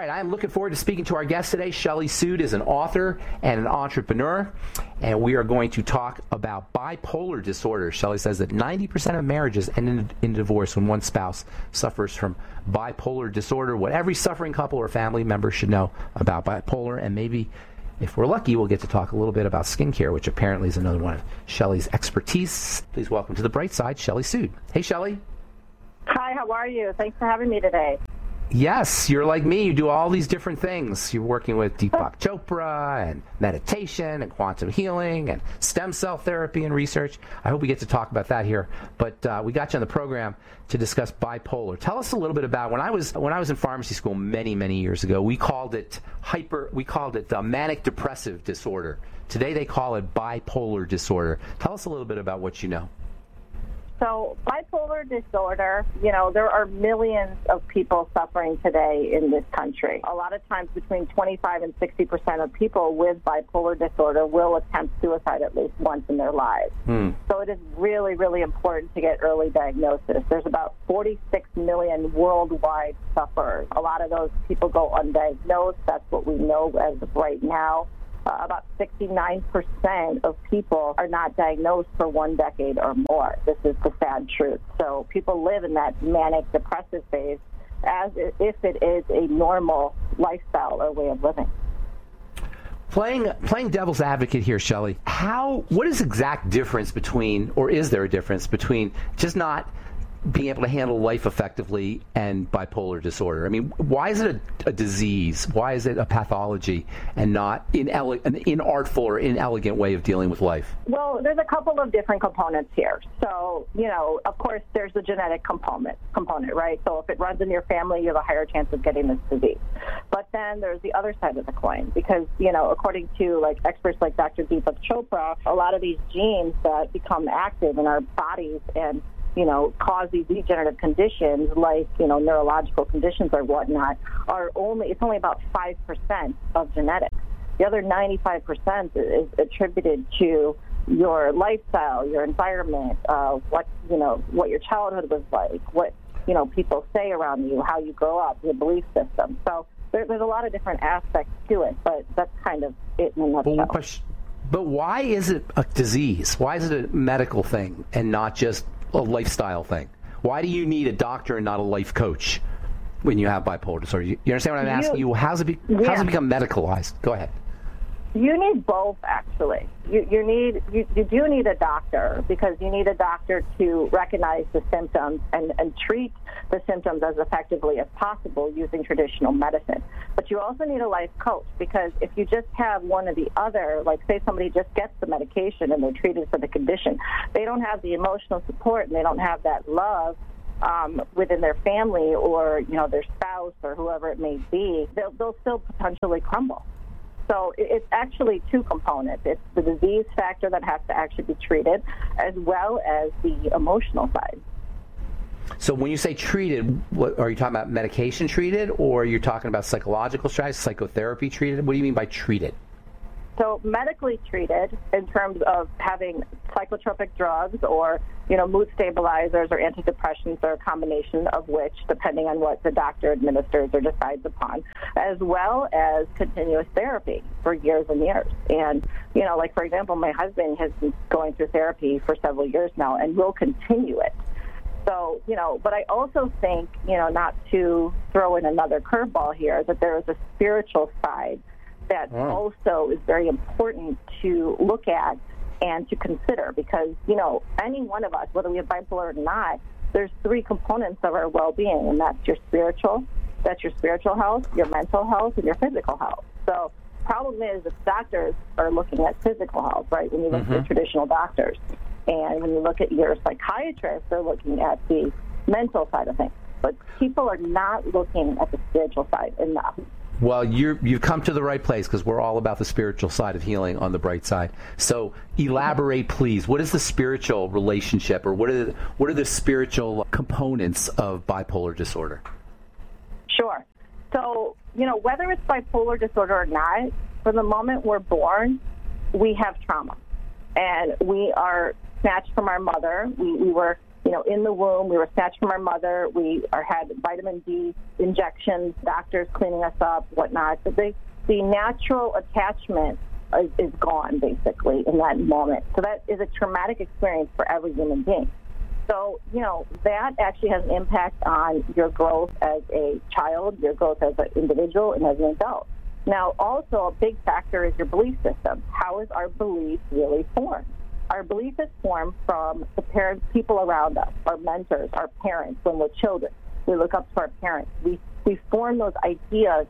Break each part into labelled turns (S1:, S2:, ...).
S1: right, I am looking forward to speaking to our guest today. Shelly Sood is an author and an entrepreneur, and we are going to talk about bipolar disorder. Shelly says that 90% of marriages end in, in divorce when one spouse suffers from bipolar disorder. What every suffering couple or family member should know about bipolar, and maybe if we're lucky, we'll get to talk a little bit about skincare, which apparently is another one of Shelly's expertise. Please welcome to the bright side, Shelly Sood. Hey, Shelly.
S2: Hi, how are you? Thanks for having me today.
S1: Yes, you're like me. You do all these different things. You're working with Deepak Chopra and meditation and quantum healing and stem cell therapy and research. I hope we get to talk about that here. But uh, we got you on the program to discuss bipolar. Tell us a little bit about when I was when I was in pharmacy school many many years ago. We called it hyper. We called it the manic depressive disorder. Today they call it bipolar disorder. Tell us a little bit about what you know.
S2: So, bipolar disorder, you know, there are millions of people suffering today in this country. A lot of times, between 25 and 60 percent of people with bipolar disorder will attempt suicide at least once in their lives. Hmm. So, it is really, really important to get early diagnosis. There's about 46 million worldwide sufferers. A lot of those people go undiagnosed. That's what we know as of right now uh, about 69% of people are not diagnosed for one decade or more. This is the sad truth. So people live in that manic depressive phase as if it is a normal lifestyle or way of living.
S1: Playing playing devil's advocate here, Shelly. How what is exact difference between, or is there a difference between just not being able to handle life effectively and bipolar disorder? I mean, why is it a, a disease? Why is it a pathology and not an, ele- an inartful or inelegant way of dealing with life?
S2: Well, there's a couple of different components here. So, you know, of course, there's the genetic component, component, right? So if it runs in your family, you have a higher chance of getting this disease. But then there's the other side of the coin because, you know, according to like experts like Dr. Deepak Chopra, a lot of these genes that become active in our bodies and you know, cause these degenerative conditions like, you know, neurological conditions or whatnot are only, it's only about 5% of genetics. The other 95% is attributed to your lifestyle, your environment, uh, what, you know, what your childhood was like, what, you know, people say around you, how you grow up, your belief system. So there, there's a lot of different aspects to it, but that's kind of it in a nutshell.
S1: But, but why is it a disease? Why is it a medical thing and not just a lifestyle thing? Why do you need a doctor and not a life coach when you have bipolar disorder? You, understand what I'm asking you? How's it, be, yeah. how's it become medicalized? Go ahead.
S2: You need both, actually. You, you need you, you do need a doctor because you need a doctor to recognize the symptoms and, and treat the symptoms as effectively as possible using traditional medicine. But you also need a life coach because if you just have one or the other, like say somebody just gets the medication and they're treated for the condition, they don't have the emotional support and they don't have that love um, within their family or you know their spouse or whoever it may be, they'll, they'll still potentially crumble. So it's actually two components. It's the disease factor that has to actually be treated, as well as the emotional side.
S1: So when you say treated, what, are you talking about medication treated, or you're talking about psychological strategies, psychotherapy treated? What do you mean by treated?
S2: So medically treated in terms of having psychotropic drugs or, you know, mood stabilizers or antidepressants or a combination of which, depending on what the doctor administers or decides upon, as well as continuous therapy for years and years. And, you know, like for example, my husband has been going through therapy for several years now and will continue it. So, you know, but I also think, you know, not to throw in another curveball here, that there is a spiritual side that mm. also is very important to look at and to consider because, you know, any one of us, whether we have bipolar or not, there's three components of our well-being, and that's your spiritual, that's your spiritual health, your mental health, and your physical health. So problem is if doctors are looking at physical health, right, when you look mm-hmm. at traditional doctors. And when you look at your psychiatrist, they're looking at the mental side of things. But people are not looking at the spiritual side enough.
S1: Well, you have come to the right place because we're all about the spiritual side of healing on the bright side. So, elaborate, please. What is the spiritual relationship, or what are the, what are the spiritual components of bipolar disorder?
S2: Sure. So, you know, whether it's bipolar disorder or not, from the moment we're born, we have trauma, and we are snatched from our mother. We, we were you know, in the womb. We were snatched from our mother. We are, had vitamin D injections, doctors cleaning us up, whatnot. So the, the natural attachment is, is gone, basically, in that moment. So that is a traumatic experience for every human being. So, you know, that actually has an impact on your growth as a child, your growth as an individual, and as an adult. Now, also a big factor is your belief system. How is our belief really formed? Our belief is formed from the parents, people around us, our mentors, our parents when we're children. We look up to our parents. We, we form those ideas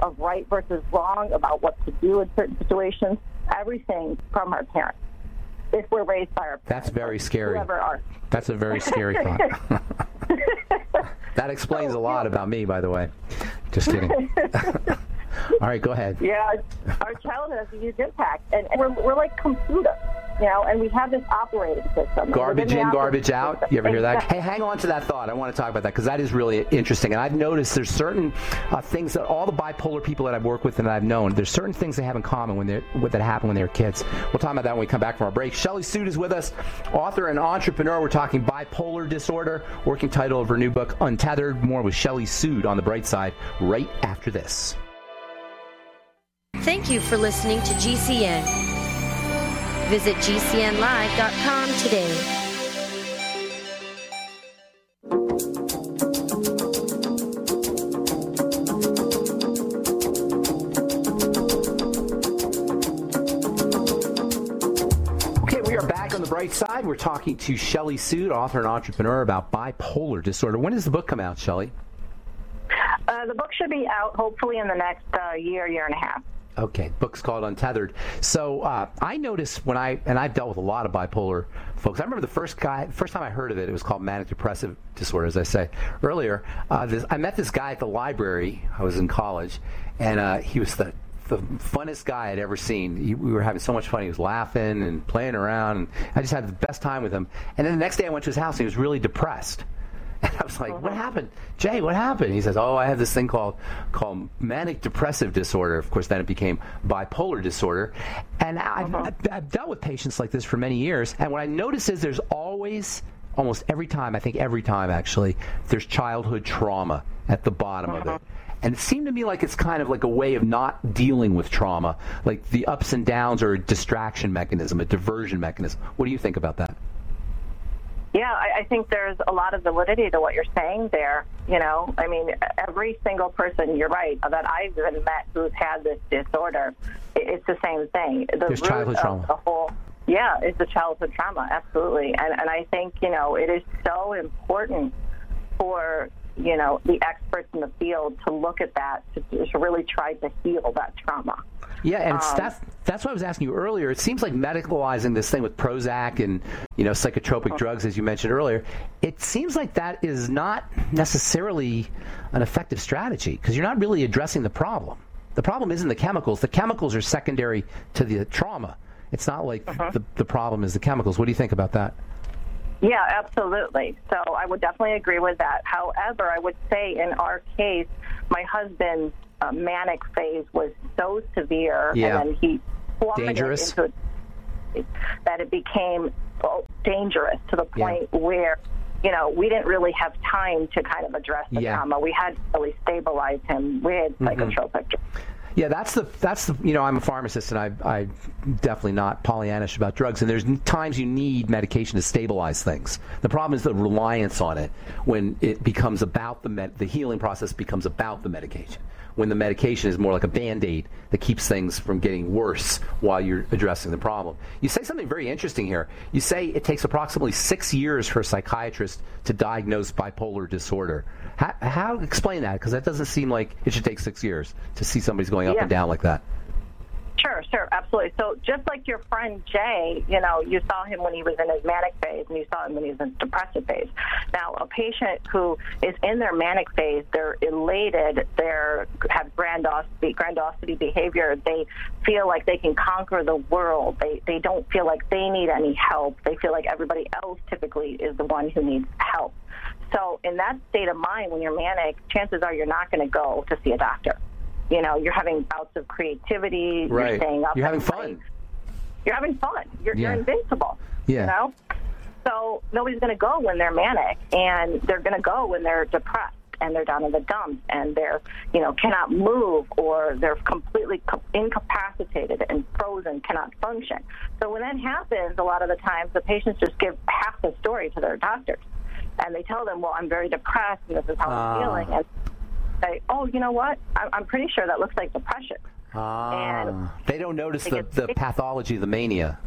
S2: of right versus wrong, about what to do in certain situations, everything from our parents. If we're raised by our parents.
S1: That's very scary.
S2: Whoever are.
S1: That's a very scary thought. that explains a lot about me, by the way. Just kidding. All right, go ahead.
S2: Yeah, our childhood has a huge impact, and, and we're, we're like computers, you know, and we have this operating system.
S1: Garbage in, garbage out.
S2: System,
S1: You ever hear that? Hey, hang on to that thought. I want to talk about that because that is really interesting. And I've noticed there's certain uh, things that all the bipolar people that I've worked with and I've known, there's certain things they have in common when they're what that happen when they were kids. We'll talk about that when we come back from our break. Shelly Sood is with us, author and entrepreneur. We're talking bipolar disorder. Working title of her new book, Untethered. More with Shelly Sood on the bright side right after this.
S3: Thank you for listening to GCN. Visit GCNlive.com today.
S1: Okay, we are back on the bright side. We're talking to Shelly Sood, author and entrepreneur, about bipolar disorder. When does the book come out, Shelly?
S2: Uh, the book should be out hopefully in the next uh, year, year and a half.
S1: Okay, book's called Untethered. So uh, I noticed when I and I've dealt with a lot of bipolar folks. I remember the first guy, first time I heard of it, it was called manic depressive disorder, as I say earlier. Uh, this, I met this guy at the library. I was in college, and uh, he was the the funnest guy I'd ever seen. He, we were having so much fun. He was laughing and playing around, and I just had the best time with him. And then the next day, I went to his house, and he was really depressed. And I was like, "What uh-huh. happened, Jay? What happened?" He says, "Oh, I have this thing called called manic depressive disorder. Of course, then it became bipolar disorder." And I've, uh-huh. I've, I've dealt with patients like this for many years. And what I notice is there's always, almost every time, I think every time actually, there's childhood trauma at the bottom of it. Uh-huh. And it seemed to me like it's kind of like a way of not dealing with trauma, like the ups and downs are a distraction mechanism, a diversion mechanism. What do you think about that?
S2: Yeah, I, I think there's a lot of validity to what you're saying there. You know, I mean, every single person, you're right, that I've even met who's had this disorder, it's the same thing. The
S1: There's childhood trauma.
S2: The whole, yeah, it's the childhood trauma, absolutely. And, and I think, you know, it is so important for, you know, the experts in the field to look at that, to, to really try to heal that trauma.
S1: Yeah, and it's
S2: Um,
S1: that's that's what I was asking you earlier. It seems like medicalizing this thing with Prozac and you know psychotropic drugs, as you mentioned earlier. It seems like that is not necessarily an effective strategy because you're not really addressing the problem. The problem isn't the chemicals. The chemicals are secondary to the trauma. It's not like the the problem is the chemicals. What do you think about that?
S2: Yeah, absolutely. So I would definitely agree with that. However, I would say in our case, my husband's uh, manic phase was so severe,
S1: Yeah.
S2: and then he
S1: Dangerous.
S2: into it, that it became well, dangerous to the
S1: Yeah.
S2: point where. You know, we didn't really have time to kind of address the
S1: Yeah.
S2: trauma. We had to really stabilize him with
S1: Mm-hmm.
S2: psychotropic.
S1: Yeah, that's the that's the you know I'm a pharmacist and I I definitely not Pollyannish about drugs and there's times you need medication to stabilize things. The problem is the reliance on it when it becomes about the med- the healing process becomes about the medication. When the medication is more like a band-aid that keeps things from getting worse while you're addressing the problem. You say something very interesting here. You say it takes approximately six years for a psychiatrist to diagnose bipolar disorder. How, how explain that? Because that doesn't seem like it should take six years to see somebody's going up
S2: Yeah.
S1: and down like that.
S2: Sure, sure, absolutely. So just like your friend Jay, you know, you saw him when he was in his manic phase and you saw him when he was in depressive phase. Now, a patient who is in their manic phase, they're elated, they're have grandiosity, grandiosity behavior. They feel like they can conquer the world. They they don't feel like they need any help. They feel like everybody else typically is the one who needs help. So in that state of mind, when you're manic, chances are you're not going to go to see a doctor. You know, you're having bouts of creativity.
S1: Right.
S2: You're staying up.
S1: You're having fun.
S2: night. You're having fun. You're,
S1: Yeah.
S2: you're invincible.
S1: Yeah.
S2: You know. So nobody's going to go when they're manic, and they're going to go when they're depressed and they're down in the dumps and they're, you know, cannot move or they're completely incapacitated and frozen, cannot function. So when that happens, a lot of the times the patients just give half the story to their doctors. And they tell them, well, I'm very depressed and this is how uh. I'm ah. feeling. And say, oh, you know what? I'm pretty sure that looks like depression.
S1: Ah, and they don't notice the, the pathology, the mania.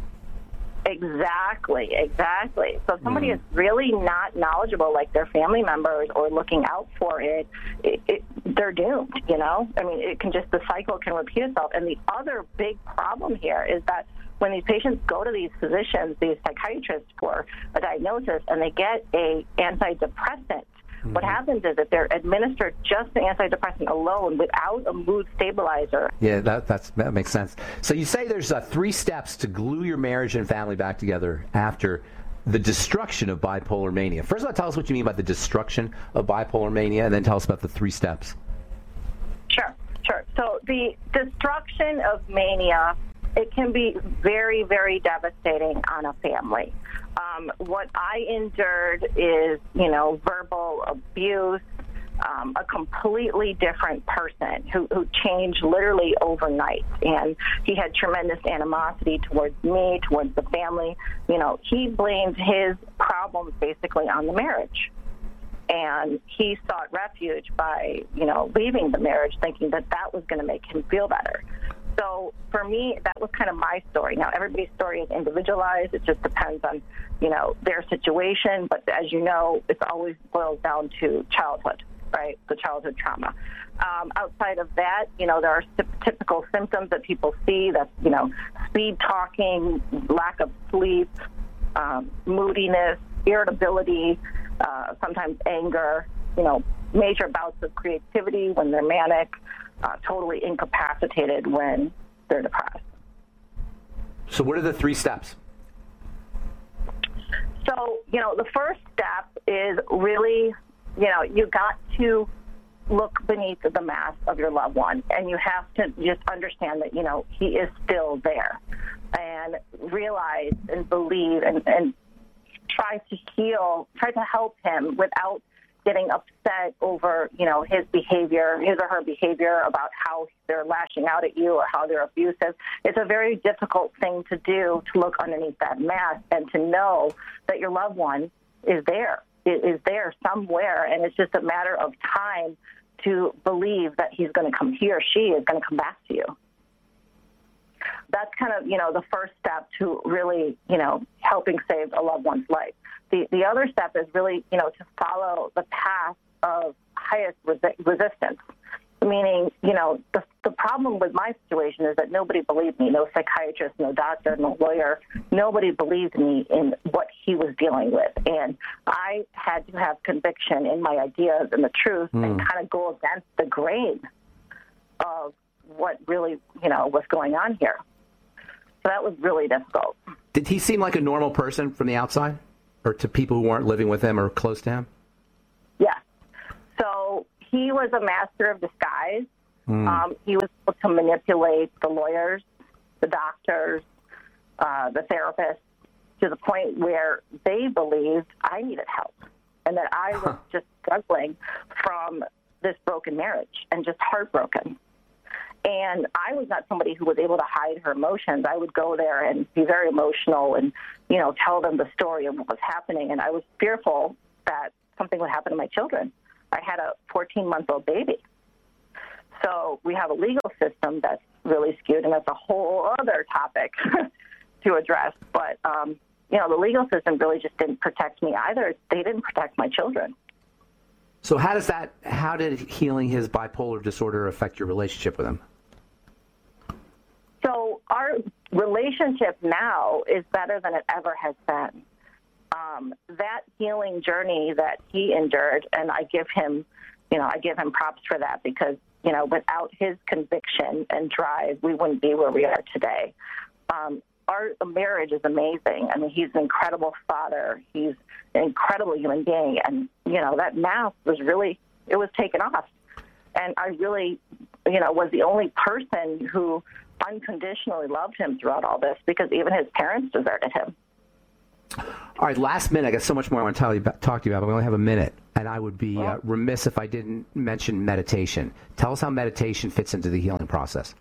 S2: Exactly, exactly. So if somebody mm. is really not knowledgeable, like their family members, or looking out for it, it, it, they're doomed. You know, I mean, it can just the cycle can repeat itself. And the other big problem here is that when these patients go to these physicians, these psychiatrists for a diagnosis, and they get a antidepressant Mm-hmm. What happens is that they're administered just the antidepressant alone without a mood stabilizer.
S1: Yeah, that, that makes sense. So you say there's uh, three steps to glue your marriage and family back together after the destruction of bipolar mania. First of all, tell us what you mean by the destruction of bipolar mania, and then tell us about the three steps.
S2: Sure, sure. So the destruction of mania, it can be very, very devastating on a family. Um, what I endured is, you know, verbal abuse, um, a completely different person who, who changed literally overnight. And he had tremendous animosity towards me, towards the family. You know, he blamed his problems basically on the marriage. And he sought refuge by, you know, leaving the marriage, thinking that that was going to make him feel better. So for me, that was kind of my story. Now everybody's story is individualized. It just depends on, you know, their situation. But as you know, it always boils down to childhood, right? The childhood trauma. Um, outside of that, you know, there are typical symptoms that people see. That's you know, speed talking, lack of sleep, um, moodiness, irritability, uh, sometimes anger. You know, major bouts of creativity when they're manic uh, totally incapacitated when they're depressed.
S1: So, what are the three steps?
S2: So, you know, the first step is really, you know, you got to look beneath the mask of your loved one and you have to just understand that, you know, he is still there and realize and believe and, and try to heal, try to help him without getting upset over, you know, his behavior, his or her behavior about how they're lashing out at you or how they're abusive. It's a very difficult thing to do to look underneath that mask and to know that your loved one is there, is there somewhere, and it's just a matter of time to believe that he's going to come, he or she is going to come back to you. That's kind of, you know, the first step to really, you know, helping save a loved one's life the, the other step is really, you know, to follow the path of highest resi- resistance. Meaning, you know, the, the problem with my situation is that nobody believed me. No psychiatrist, no doctor, no lawyer. Nobody believed me in what he was dealing with. And I had to have conviction in my ideas and the truth mm. and kind of go against the grain of what really, you know, was going on here. So that was really difficult.
S1: Did he seem like a normal person from the outside? Or to people who weren't living with him or close to him?
S2: Yes. So he was a master of disguise. Mm. Um, he was able to manipulate the lawyers, the doctors, uh, the therapists to the point where they believed I needed help and that I was just struggling from this broken marriage and just heartbroken. And I was not somebody who was able to hide her emotions. I would go there and be very emotional and, you know, tell them the story of what was happening. And I was fearful that something would happen to my children. I had a 14 month old baby. So we have a legal system that's really skewed, and that's a whole other topic to address. But, um, you know, the legal system really just didn't protect me either. They didn't protect my children.
S1: So how does that? How did healing his bipolar disorder affect your relationship with him?
S2: So our relationship now is better than it ever has been. Um, that healing journey that he endured, and I give him, you know, I give him props for that because, you know, without his conviction and drive, we wouldn't be where we are today. Um, our marriage is amazing. I mean, he's an incredible father. He's an incredible human being, and you know that mask was really it was taken off, and I really, you know, was the only person who unconditionally loved him throughout all this because even his parents deserted him.
S1: All right, last minute. I got so much more I want to tell you about, talk to you about, but we only have a minute, and I would be uh, remiss if I didn't mention meditation. Tell us how meditation fits into the healing process.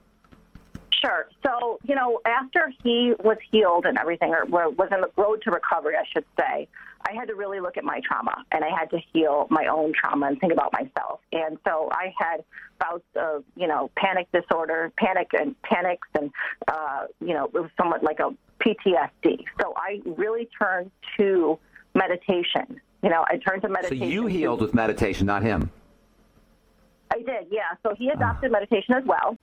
S2: Sure. So, you know, after he was healed and everything, or was in the road to recovery, I should say, I had to really look at my trauma and I had to heal my own trauma and think about myself. And so I had bouts of, you know, panic disorder, panic and panics, and, uh, you know, it was somewhat like a PTSD. So I really turned to meditation. You know, I turned to meditation.
S1: So you healed with meditation, not him.
S2: I did, yeah. So he adopted uh. meditation as well.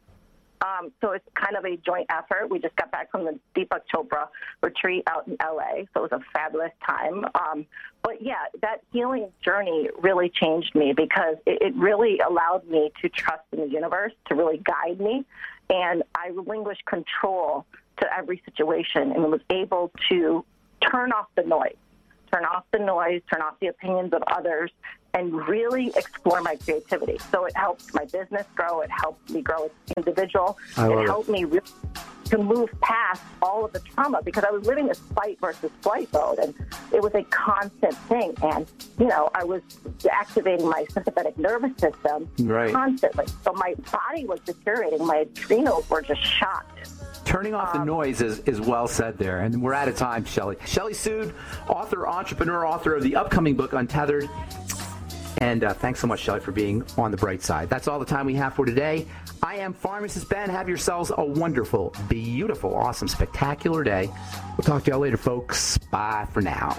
S2: Um, so it's kind of a joint effort. We just got back from the Deepak Chopra retreat out in LA, so it was a fabulous time. Um, but yeah, that healing journey really changed me because it, it really allowed me to trust in the universe to really guide me, and I relinquished control to every situation and was able to turn off the noise, turn off the noise, turn off the opinions of others, and really explore my creativity. So it helped my business grow. It helped me grow as an individual. it helped it. me really to move past all of the trauma because I was living this fight versus flight mode, and it was a constant thing. And you know, I was activating my sympathetic nervous system
S1: right.
S2: constantly, so my body was deteriorating. My adrenals were just shot.
S1: Turning off the um, noise is, is well said there. And we're out of time, Shelly. Shelly Sood, author, entrepreneur, author of the upcoming book, Untethered. And uh, thanks so much, Shelly, for being on the bright side. That's all the time we have for today. I am Pharmacist Ben. Have yourselves a wonderful, beautiful, awesome, spectacular day. We'll talk to y'all later, folks. Bye for now.